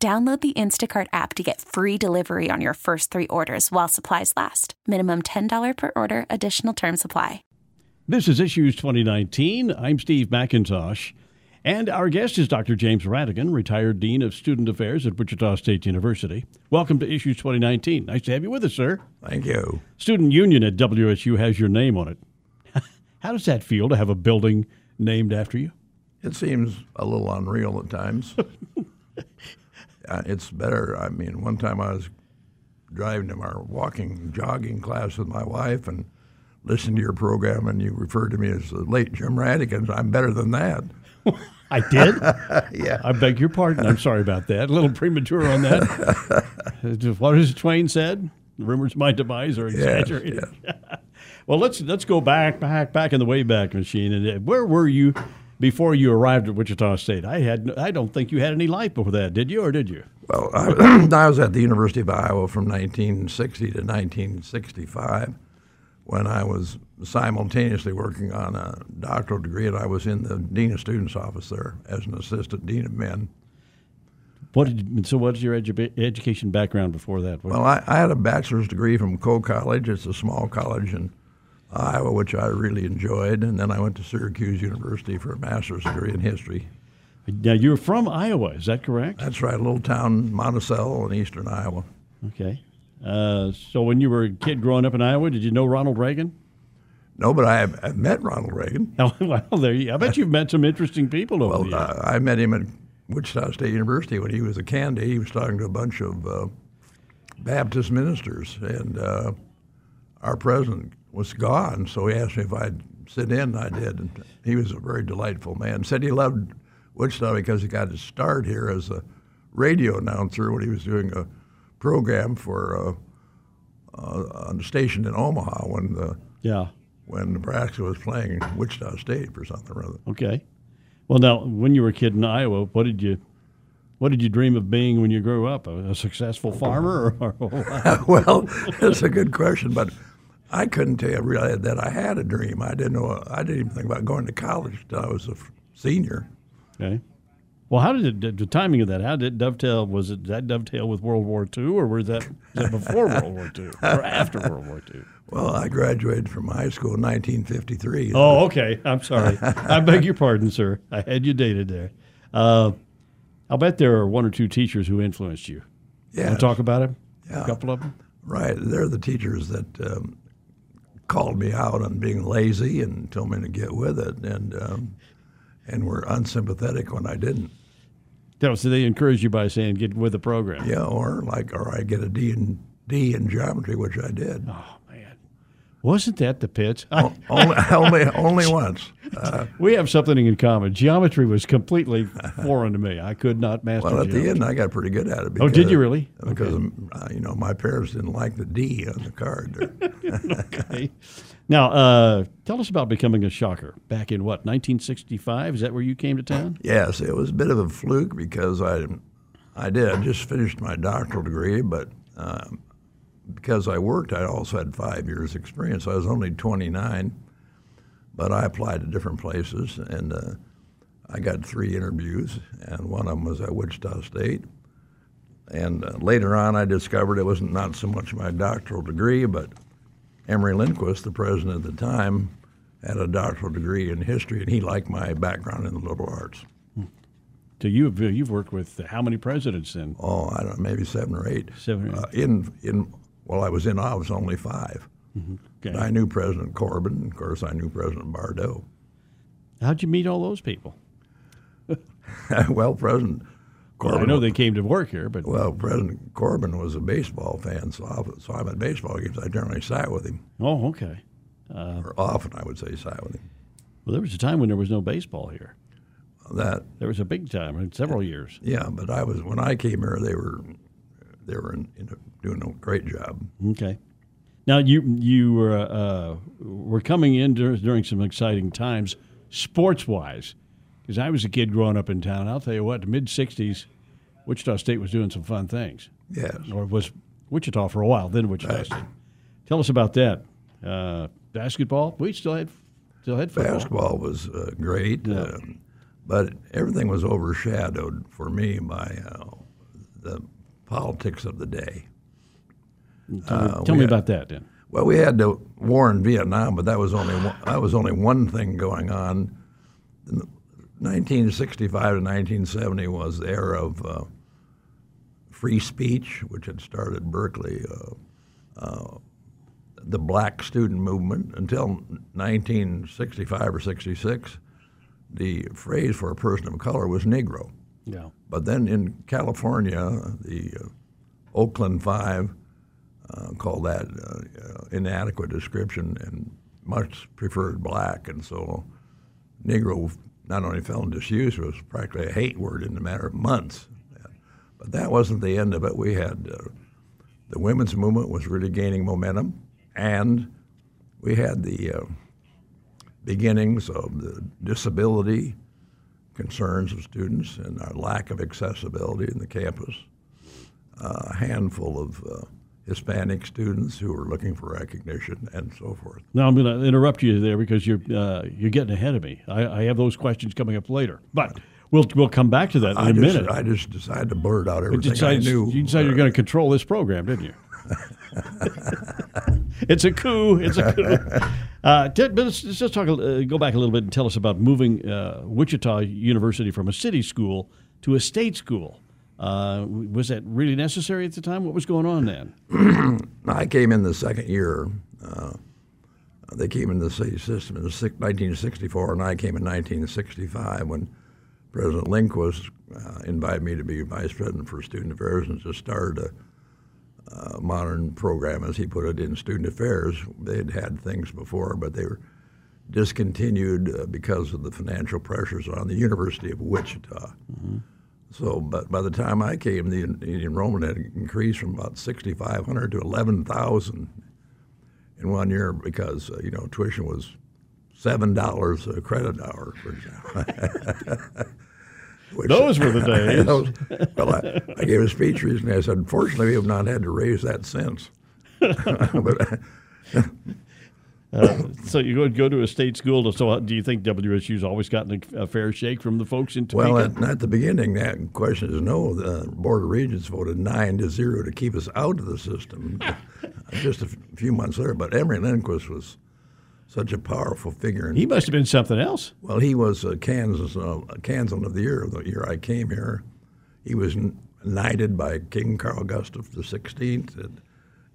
Download the Instacart app to get free delivery on your first three orders while supplies last. Minimum $10 per order, additional term supply. This is Issues 2019. I'm Steve McIntosh. And our guest is Dr. James Rhatigan, retired Dean of Student Affairs at Wichita State University. Welcome to Issues 2019. Nice to have you with us, sir. Thank you. Student Union at WSU has your name on it. How does that feel to have a building named after you? It seems a little unreal at times. uh, it's better. I mean, one time I was driving to our walking, jogging class with my wife and listened to your program, and you referred to me as the late Jim Rhatigan. I'm better than that. I did? yeah. I beg your pardon. I'm sorry about that. A little premature on that. what has Twain said? Rumors of my demise are exaggerated. Yes, yes. well, let's let's go back, back, back in the Wayback Machine. And uh, where were you before you arrived at Wichita State? I had I don't think you had any life before that, did you, or did you? Well, I, I was at the University of Iowa from 1960 to 1965 when I was simultaneously working on a doctoral degree, and I was in the dean of students office there as an assistant dean of men. What did, so what is your edu- education background before that? What Well, I, I had a bachelor's degree from Coe College. It's a small college in Iowa, which I really enjoyed, and then I went to Syracuse University for a master's degree in history. now you're from Iowa, is that correct? That's right, a little town, Monticello, in eastern Iowa. Okay. Uh, so when you were a kid growing up in Iowa, did you know Ronald Reagan? No, but I have I've met Ronald Reagan. Oh, well, there you. I bet you've met some interesting people over Well, the years. uh, I met him at Wichita State University when he was a candidate. He was talking to a bunch of uh, Baptist ministers, and uh, our president was gone, so he asked me if I'd sit in. I did, and he was a very delightful man. Said he loved Wichita because he got his start here as a radio announcer when he was doing a program for uh, uh, on the station in Omaha when the yeah. when Nebraska was playing Wichita State for something or other. Okay. Well, now, when you were a kid in Iowa, what did you, what did you dream of being when you grew up? A, a successful farmer, or, or well, that's a good question, but I couldn't tell you really that I had a dream. I didn't know. I didn't even think about going to college until I was a f- senior. okay. Well, how did it, the- timing of that? How did it dovetail? Was it that dovetail with World War II, or was that, was that before World War II or after World War II? Well, I graduated from high school in 1953. Oh, okay. I'm sorry. I beg your pardon, sir. I had you dated there. Uh, I'll bet there are one or two teachers who influenced you. yeah, talk about it? Yeah. A couple of them. right. They're the teachers that um, called me out on being lazy and told me to get with it, and um, and were unsympathetic when I didn't. Yeah, so they encouraged you by saying, "Get with the program." Yeah, or like, or I get a D in D in geometry, which I did. Oh wasn't that the pitch? Only, only, only once. Uh, we have something in common. Geometry was completely foreign to me. I could not master. Well, at the end, I got pretty good at it. Oh, did you really? Because um, uh, you know my parents didn't like the D on the card. Okay. Now, uh, tell us about becoming a shocker. Back in what 1965? Is that where you came to town? yes, it was a bit of a fluke because I, I did. I just finished my doctoral degree, but um, because I worked, I also had five years experience. I was only 29, but I applied to different places, and uh, I got three interviews, and one of them was at Wichita State. And uh, later on, I discovered it was not not so much my doctoral degree, but Emory Lindquist, the president at the time, had a doctoral degree in history, and he liked my background in the liberal arts. So you've you've worked with how many presidents then? Oh, I don't know, maybe seven or eight. Seven or eight. Uh, in in well, I was in office only 5 mm-hmm. Okay. I knew President Corbin, of course, I knew President Bardo. How'd you meet all those people? well, President Well, Corbin. I know they came to work here, but Well, President Corbin was a baseball fan, so often, so I'm at baseball games. I generally sat with him, oh, okay. Uh, or often I would say sat with him. Well, there was a time when there was no baseball here. That There was a big time in several years. yeah, but I was when I came here, they were they were in, in doing a great job. Okay. Now you you were uh, were coming in dur- during some exciting times, sports wise, because I was a kid growing up in town. I'll tell you what, the mid '60s, Wichita State was doing some fun things, Yes. or was Wichita for a while, then Wichita Right. State. Tell us about that. Uh, basketball, we still had still had football. Basketball was uh, great, Yeah. um, but everything was overshadowed for me by uh, the politics of the day. Tell, me, Uh, tell me had- about that then. Well, we had the war in Vietnam, but that was only one, that was only one thing going on. 1965 to 1970 was the era of uh, free speech, which had started Berkeley. Uh, uh, the black student movement until 1965 or 66, the phrase for a person of color was Negro. Yeah. But then in California, the uh, Oakland Five uh, called that uh, uh, inadequate description and much preferred black, and so Negro not only fell into disuse, it was practically a hate word in a matter of months. But that wasn't the end of it. We had uh, the women's movement was really gaining momentum, and we had the uh, beginnings of the disability concerns of students and our lack of accessibility in the campus. Uh, a handful of uh, Hispanic students who are looking for recognition and so forth. Now I'm going to interrupt you there because you're uh, you're getting ahead of me. I, I have those questions coming up later, but we'll we'll come back to that in I a just, minute. I just decided to blurt out everything I knew. you decided you're going to control this program, didn't you? it's a coup. It's a coup. Uh, but let's, let's just talk. Uh, go back a little bit and tell us about moving uh, Wichita University from a city school to a state school. Uh, was that really necessary at the time? What was going on then? I came in the second year. Uh, they came in the city system in 1964, and I came in 1965 when President Lindquist uh, invited me to be vice president for student affairs and to start a, a modern program, as he put it, in student affairs. They had had things before, but they were discontinued uh, because of the financial pressures on the University of Wichita. So, but by the time I came, the, the enrollment had increased from about 6,500 to 11,000 in one year because uh, you know tuition was seven dollars a credit hour, for example. Which- Those were the days. Those- well, I, I gave a speech recently. I said, "Fortunately, we have not had to raise that since." but So you go go to a state school. So do you think WSU's always gotten a, a fair shake from the folks in Topeka? Well, at, at the beginning, that question is no. The Board of Regents voted nine to zero to keep us out of the system just a f- few months later. But Emory Lindquist was such a powerful figure. And, he must have been something else. well, he was a Kansas uh, Kansan of the year the year I came here. He was kn- knighted by King Carl Gustav the Sixteenth, and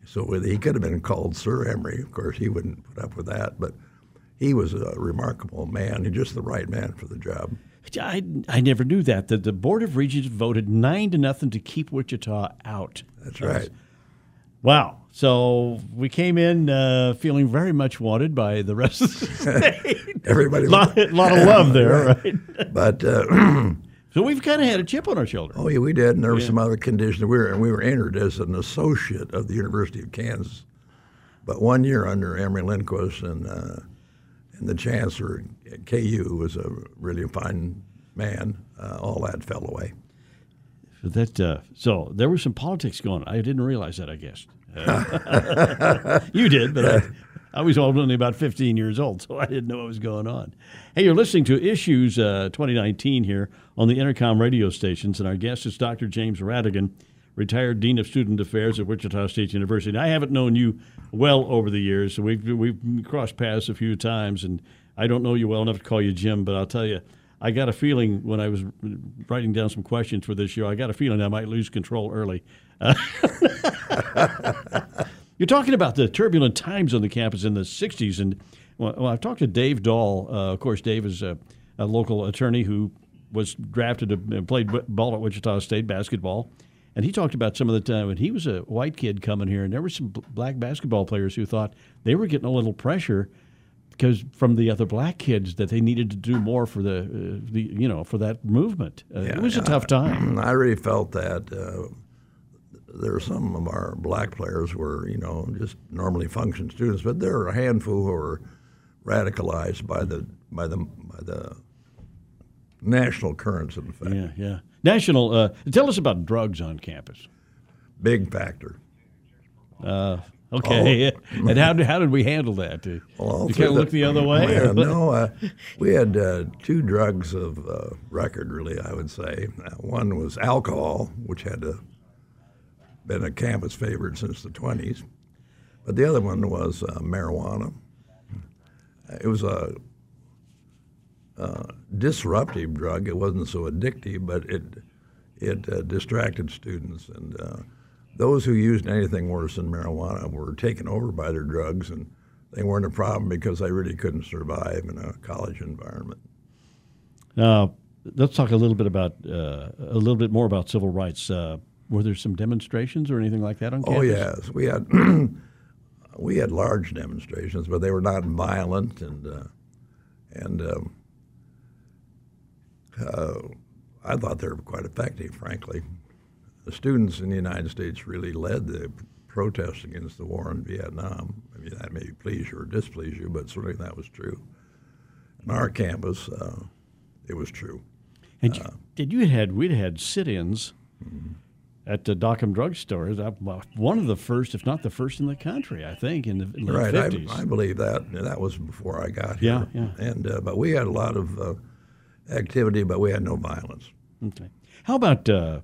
so he could have been called Sir Emory. Of course, he wouldn't put up with that, but he was a remarkable man. He's just the right man for the job. I, I never knew that. That the Board of Regents voted nine to nothing to keep Wichita out. That's right. Wow. So we came in uh, feeling very much wanted by the rest of the state. Everybody. lot, lot of love there, right? But uh, So we've kind of had a chip on our shoulder. oh yeah, we did, and there were some other conditions. We were and we were entered as an associate of the University of Kansas, but one year under Emory Lindquist and uh, and the chancellor at KU was a really fine man. Uh, all that fell away. So that uh, so there was some politics going. on. I didn't realize that. I guess you did, but I, I was only about 15 years old, so I didn't know what was going on. Hey, you're listening to Issues uh, 2019 here on the Entercom radio stations, and our guest is Dr. James Rhatigan, retired dean of student affairs at Wichita State University. I haven't known you well over the years, so we've we've crossed paths a few times, and I don't know you well enough to call you Jim, but I'll tell you. I got a feeling when I was writing down some questions for this show, I got a feeling I might lose control early. You're talking about the turbulent times on the campus in the 60s. And well, I've talked to Dave Dahl. Uh, of course, Dave is a, a local attorney who was drafted to, and played ball at Wichita State basketball. And he talked about some of the time when he was a white kid coming here, and there were some black basketball players who thought they were getting a little pressure because from the other black kids that they needed to do more for the, uh, the you know, for that movement. Uh, it was a tough time. I really felt that uh, there are some of our black players who are you know just normally function students, but there are a handful who are radicalized by the by the by the national currents. In fact, Yeah, yeah. National. Uh, tell us about drugs on campus. big factor. Uh, okay. and how did how did we handle that? Did. Well, you kind of look the other way? Yeah, no, uh, we had uh, two drugs of uh, record, really. I would say uh, one was alcohol, which had uh, been a campus favorite since the twenties, but the other one was uh, marijuana. It was a uh, disruptive drug. It wasn't so addictive, but it it uh, distracted students, and uh, those who used anything worse than marijuana were taken over by their drugs, and they weren't a problem because they really couldn't survive in a college environment. Uh, let's talk a little bit about uh, a little bit more about civil rights. Uh, were there some demonstrations or anything like that on campus? Oh yes, we had we had large demonstrations, but they were not violent, and uh, and um, uh, I thought they were quite effective, frankly. The students in the United States really led the protests against the war in Vietnam. I mean, that may please you or displease you, but certainly that was true. On our campus, uh, it was true. And Uh, you, did you had we'd had sit-ins Mm-hmm. At the Dockum drugstores. Uh, well, One of the first, if not the first in the country, I think, in the, the Right, I, 50s. I believe that. That was before I got here. Yeah, yeah. And uh, but we had a lot of uh, activity, but we had no violence. Okay. How about uh,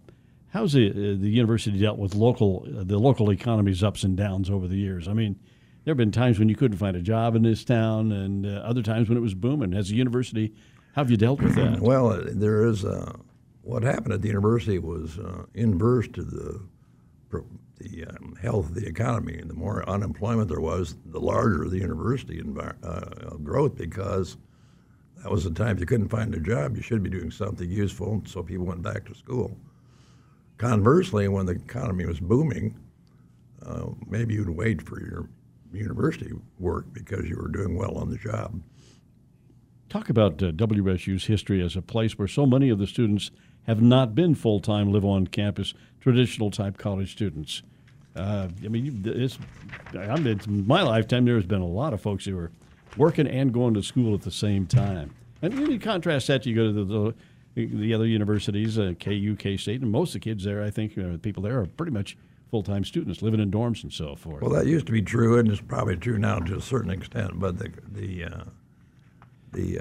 how's the uh, the university dealt with local uh, the local economy's ups and downs over the years? I mean, there have been times when you couldn't find a job in this town, and uh, other times when it was booming. As a university, how have you dealt with that? Well, uh, there is uh, what happened at the university was uh, inverse to the the um, health of the economy. And the more unemployment there was, the larger the university envir- uh, growth because that was the time if you couldn't find a job, you should be doing something useful. So people went back to school. Conversely, when the economy was booming, uh, maybe you'd wait for your university work because you were doing well on the job. Talk about uh, WSU's history as a place where so many of the students have not been full time, live on campus, traditional type college students. Uh, I mean, it's, I it's my lifetime, there's been a lot of folks who are working and going to school at the same time. And you contrast that, you go to the, the, the other universities, uh, KU, K State, and most of the kids there, I think, uh, the people there are pretty much full time students living in dorms and so forth. Well, that used to be true, and it's probably true now to a certain extent. But the the uh, the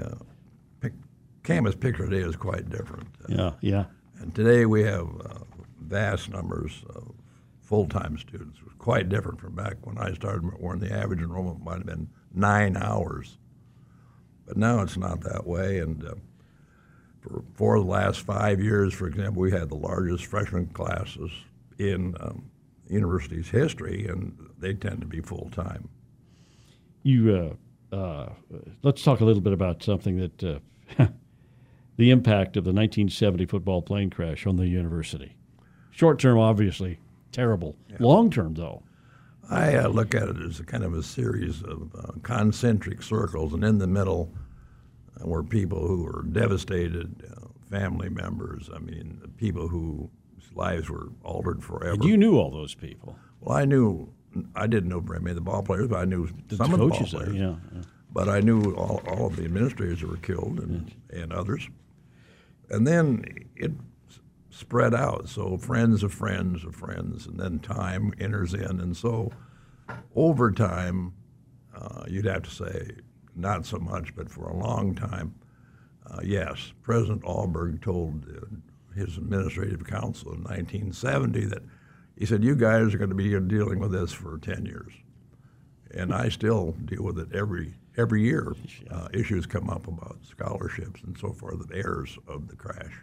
uh, campus picture today is quite different. yeah, yeah. And today we have uh, vast numbers of full-time students, It was quite different from back when I started, when the average enrollment might have been nine hours. But now it's not that way, and uh, for, for the last five years, for example, we had the largest freshman classes in um, university's history, and they tend to be full-time. You uh, uh, let's talk a little bit about something that uh, the impact of the 1970 football plane crash on the university. Short term, obviously, terrible. Long term, though, I uh, look at it as a kind of a series of uh, concentric circles, and in the middle uh, were people who were devastated, uh, family members. I mean, people whose lives were altered forever. and you knew all those people, well, I knew I didn't know very many of the ball players, but I knew the some of the ball coaches. there, yeah, yeah. But I knew all, all of the administrators that were killed and, and others. And then it spread out. So friends of friends of friends, and then time enters in. And so over time, uh, you'd have to say, not so much, but for a long time, uh, yes, President Ahlberg told uh, his administrative council in 1970 that he said, You guys are going to be dealing with this for 10 years. And I still deal with it every every year. Uh, issues come up about scholarships and so forth, the heirs of the crash.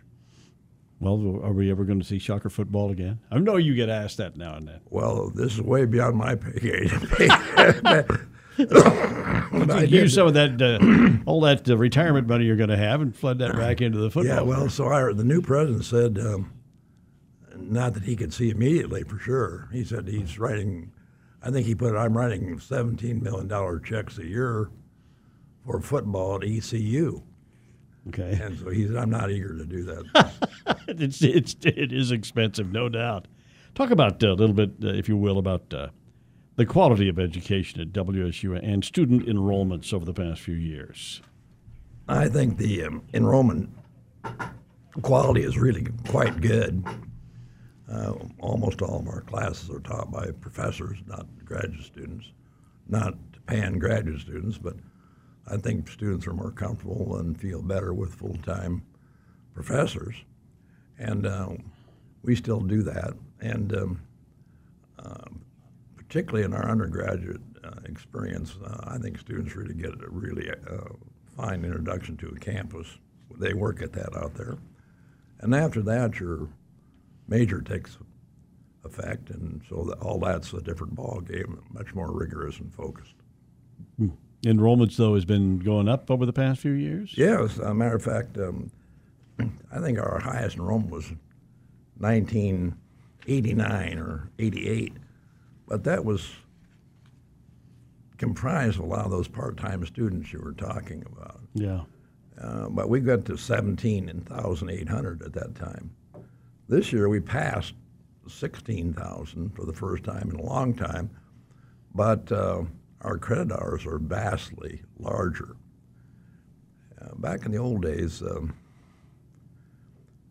Well, are we ever going to see Shocker football again? I know you get asked that now and then. Well, this is way beyond my pay grade. But I Use did- some of that, uh, all that uh, retirement money you're going to have, and flood that back into the football. Yeah, well, so our, the new president said, um, not that he could see immediately for sure. He said he's writing, I think he put, it, I'm writing $17 million checks a year for football at ECU. okay. And so he said, I'm not eager to do that. it's, it's it is expensive, no doubt. Talk about uh, a little bit, uh, if you will, about uh, the quality of education at WSU and student enrollments over the past few years. I think the um, enrollment quality is really quite good. Uh, almost all of our classes are taught by professors, not graduate students, not pan graduate students, but I think students are more comfortable and feel better with full time professors. And uh, we still do that. And um, uh, particularly in our undergraduate uh, experience, uh, I think students really get a really uh, fine introduction to a campus. They work at that out there. And after that, your major takes effect, and so that, all that's a different ball game, much more rigorous and focused. Hmm. Enrollments, though, has been going up over the past few years? Yes. As a matter of fact, um, I think our highest enrollment was 1989 or 88, but that was comprised of a lot of those part-time students you were talking about. Yeah. Uh, but we got to 17,800 at that time. This year we passed 16,000 for the first time in a long time, but uh, our credit hours are vastly larger. Uh, back in the old days, um,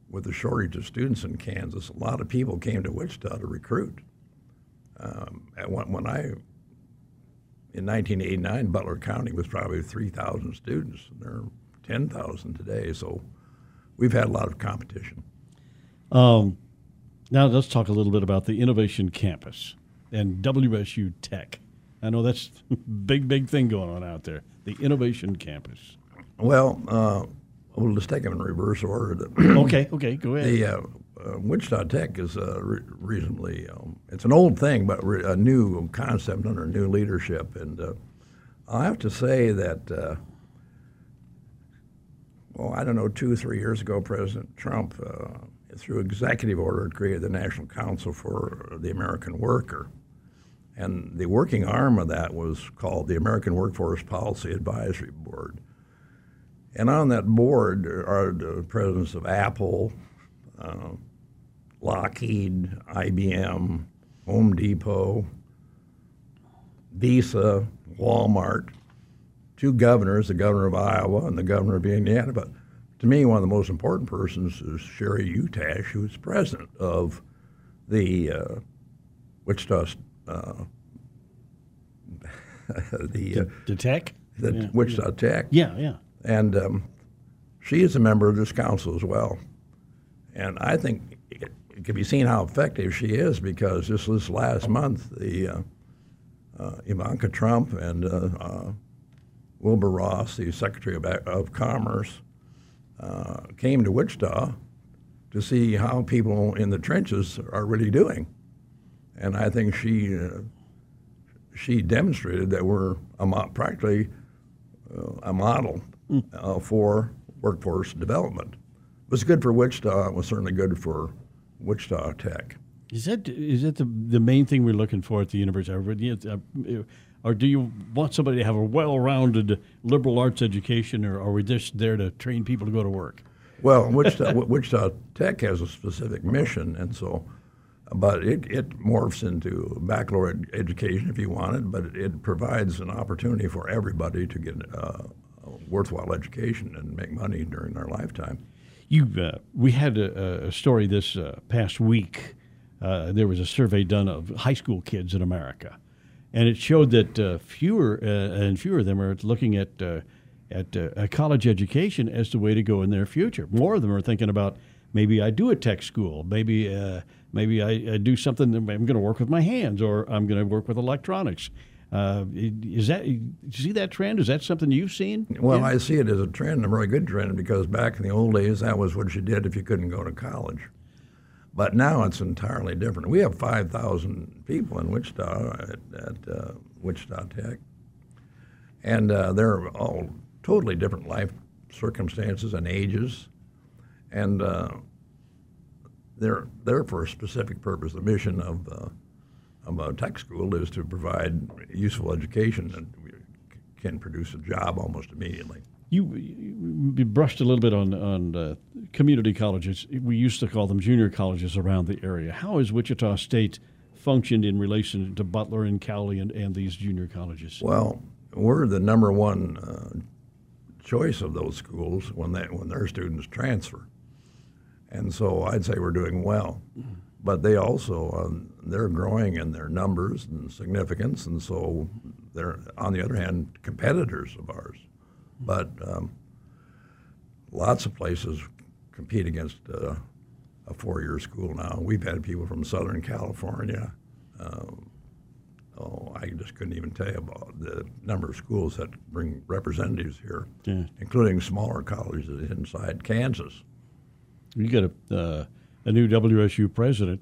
with the shortage of students in Kansas, a lot of people came to Wichita to recruit. Um, when, I, in 1989, Butler County was probably 3,000 students. There are 10,000 today, so we've had a lot of competition. Um, now let's talk a little bit about the Innovation Campus and WSU Tech. I know that's a big, big thing going on out there. The Innovation Campus. Well, uh, well, let's take them in reverse order. okay, okay, go ahead. The uh, uh, Wichita Tech is uh, re- reasonably, um, it's an old thing, but re- a new concept under new leadership. And uh, I have to say that, uh, well, I don't know, two three years ago, President Trump, uh, through executive order, it created the National Council for the American Worker. And the working arm of that was called the American Workforce Policy Advisory Board. And on that board are the presidents of Apple, uh, Lockheed, IBM, Home Depot, Visa, Walmart, two governors, the governor of Iowa and the governor of Indiana. But to me, one of the most important persons is Sheree Utash, who's president of the uh, Wichita, uh, the, uh, the tech, the yeah. Wichita Tech. Yeah, yeah. And um, she is a member of this council as well. And I think it, it, can be seen how effective she is because just this last month, the uh, uh, Ivanka Trump and uh, uh, Wilbur Ross, the Secretary of, of Commerce, uh, came to Wichita to see how people in the trenches are really doing. And I think she uh, she demonstrated that we're a, practically a model uh, for workforce development. It was good for Wichita. It was certainly good for Wichita Tech. Is that is that the the main thing we're looking for at the university? Or do you want somebody to have a well-rounded liberal arts education, or are we just there to train people to go to work? Well, Wichita, Wichita Tech has a specific mission, and so, but it, it morphs into baccalaureate education if you want it, but it, it provides an opportunity for everybody to get uh, worthwhile education and make money during their lifetime. You, uh, we had a, a story this uh, past week. Uh, there was a survey done of high school kids in America, and it showed that uh, fewer uh, and fewer of them are looking at uh, at a college education as the way to go in their future. More of them are thinking about maybe I do a tech school, maybe maybe I, I, do something. I'm going to work with my hands, or I'm going to work with electronics. Uh, is that you see that trend? Is that something you've seen? Well, yeah. I see it as a trend, a very good trend, because back in the old days, that was what you did if you couldn't go to college. But now it's entirely different. We have 5,000 people in Wichita at, at uh, Wichita Tech, and uh, they're all totally different life circumstances and ages, and uh, they're there for a specific purpose. The mission of uh, of a tech school is to provide useful education and can produce a job almost immediately. You, you brushed a little bit on on uh, community colleges. We used to call them junior colleges around the area. How has Wichita State functioned in relation to Butler and Cowley and, and these junior colleges? Well, we're the number one uh, choice of those schools when when their students transfer, and so I'd say we're doing well. But they also um, they're growing in their numbers and significance, and so they're on the other hand competitors of ours. But um, lots of places compete against uh, a four-year school now. We've had people from Southern California. Um, oh, I just couldn't even tell you about the number of schools that bring representatives here, Yeah. including smaller colleges inside Kansas. You got a uh, a new WSU president,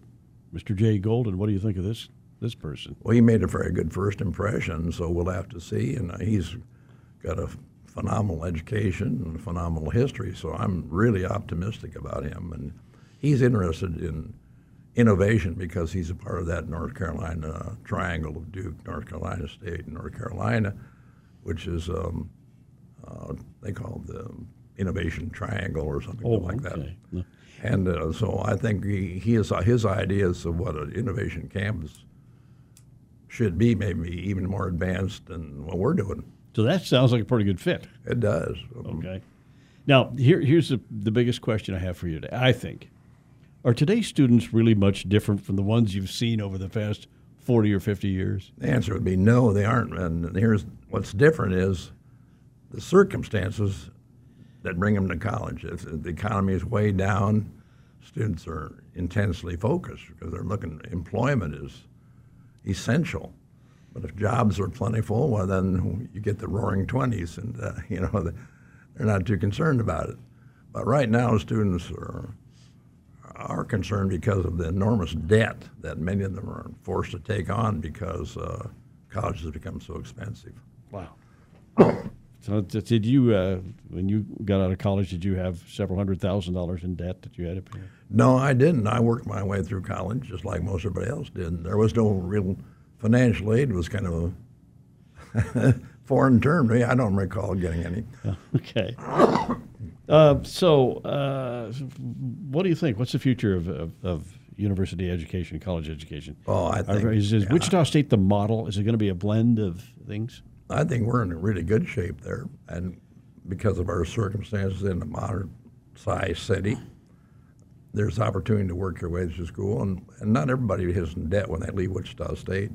Mr. Jay Golden. What do you think of this this person? Well, he made a very good first impression, so we'll have to see. And uh, he's got a phenomenal education and phenomenal history, so I'm really optimistic about him. And he's interested in innovation because he's a part of that North Carolina triangle of Duke, North Carolina State, and North Carolina, which is um, uh, they call it the innovation triangle or something like that. Oh, okay. No. And uh, so I think he, he is, his ideas of what an innovation campus should be maybe even more advanced than what we're doing. So that sounds like a pretty good fit. It does. Okay. Now, here, here's the, the biggest question I have for you today. I think. Are today's students really much different from the ones you've seen over the past 40 or 50 years? The answer would be no, they aren't. And here's what's different is the circumstances that bring them to college. If the economy is way down, students are intensely focused because they're looking. Employment is essential. But if jobs are plentiful, well, then you get the roaring 20s, and uh, you know they're not too concerned about it. But right now, students are are concerned because of the enormous debt that many of them are forced to take on because uh, college has become so expensive. Wow. So did you, uh, when you got out of college, did you have several hundred thousand dollars in debt that you had to pay? No, I didn't. I worked my way through college just like most everybody else did. There was no real financial aid. Was kind of a foreign term to me. I don't recall getting any. Okay. Uh, so, uh, what do you think? What's the future of, of, of university education, college education? Oh, I think Are- is, is yeah, Wichita State the model? Is it going to be a blend of things? I think we're in really good shape there, and because of our circumstances in a modern-sized city, there's opportunity to work your way through school, and, and not everybody is in debt when they leave Wichita State.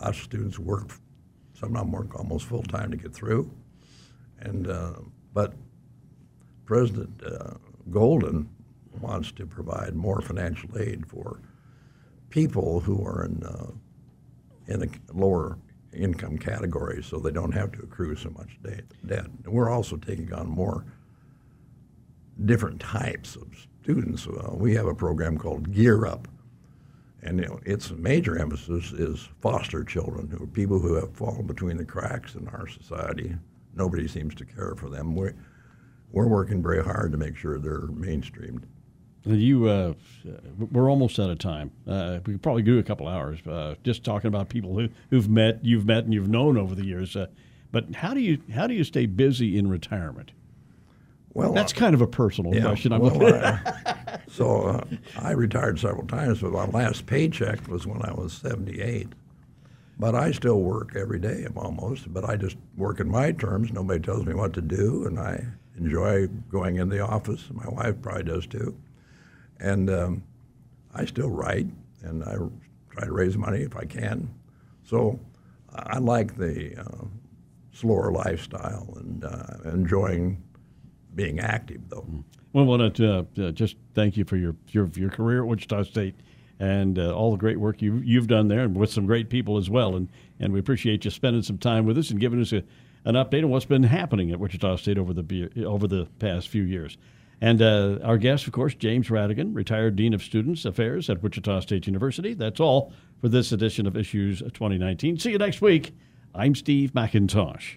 Lots of students work, some of them work almost full time to get through, and uh, but President uh, Golden wants to provide more financial aid for people who are in uh, in the lower income categories, so they don't have to accrue so much debt. debt. And we're also taking on more different types of students. Uh, we have a program called Gear Up, and its major emphasis is foster children, who are people who have fallen between the cracks in our society. Nobody seems to care for them. We're, we're working very hard to make sure they're mainstreamed. You, uh, we're almost out of time. Uh, we could probably do a couple hours uh, just talking about people who, who've met, you've met, and you've known over the years. Uh, but how do you how do you stay busy in retirement? Well, That's uh, kind of a personal Yeah, question. I'm well, I- so uh, I retired several times, but my last paycheck was when I was 78. But I still work every day almost, but I just work in my terms. Nobody tells me what to do, and I enjoy going in the office. My wife probably does too. And um, I still write, and I try to raise money if I can. So I like the uh, slower lifestyle and uh, enjoying being active, though. Well, I want to uh, uh, just thank you for your, your your career at Wichita State and uh, all the great work you you've done there, and with some great people as well. And and we appreciate you spending some time with us and giving us a, an update on what's been happening at Wichita State over the over the past few years. And uh, our guest, of course, James Rhatigan, retired Dean of Students Affairs at Wichita State University. That's all for this edition of Issues 2019. See you next week. I'm Steve McIntosh.